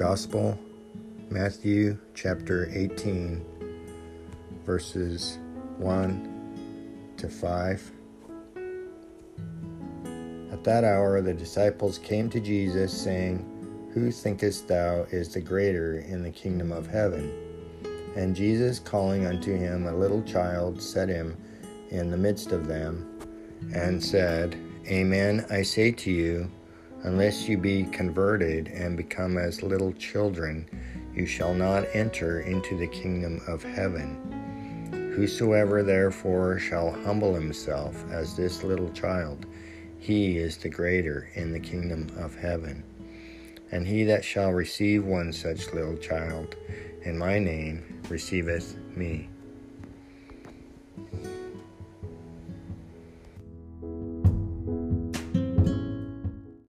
Gospel, Matthew chapter 18, verses 1 to 5. At that hour, the disciples came to Jesus, saying, Who thinkest thou is the greater in the kingdom of heaven? And Jesus, calling unto him a little child, set him in the midst of them, and said, Amen, I say to you, unless you be converted and become as little children, you shall not enter into the kingdom of heaven. Whosoever therefore shall humble himself as this little child, he is the greater in the kingdom of heaven. And he that shall receive one such little child in my name receiveth me.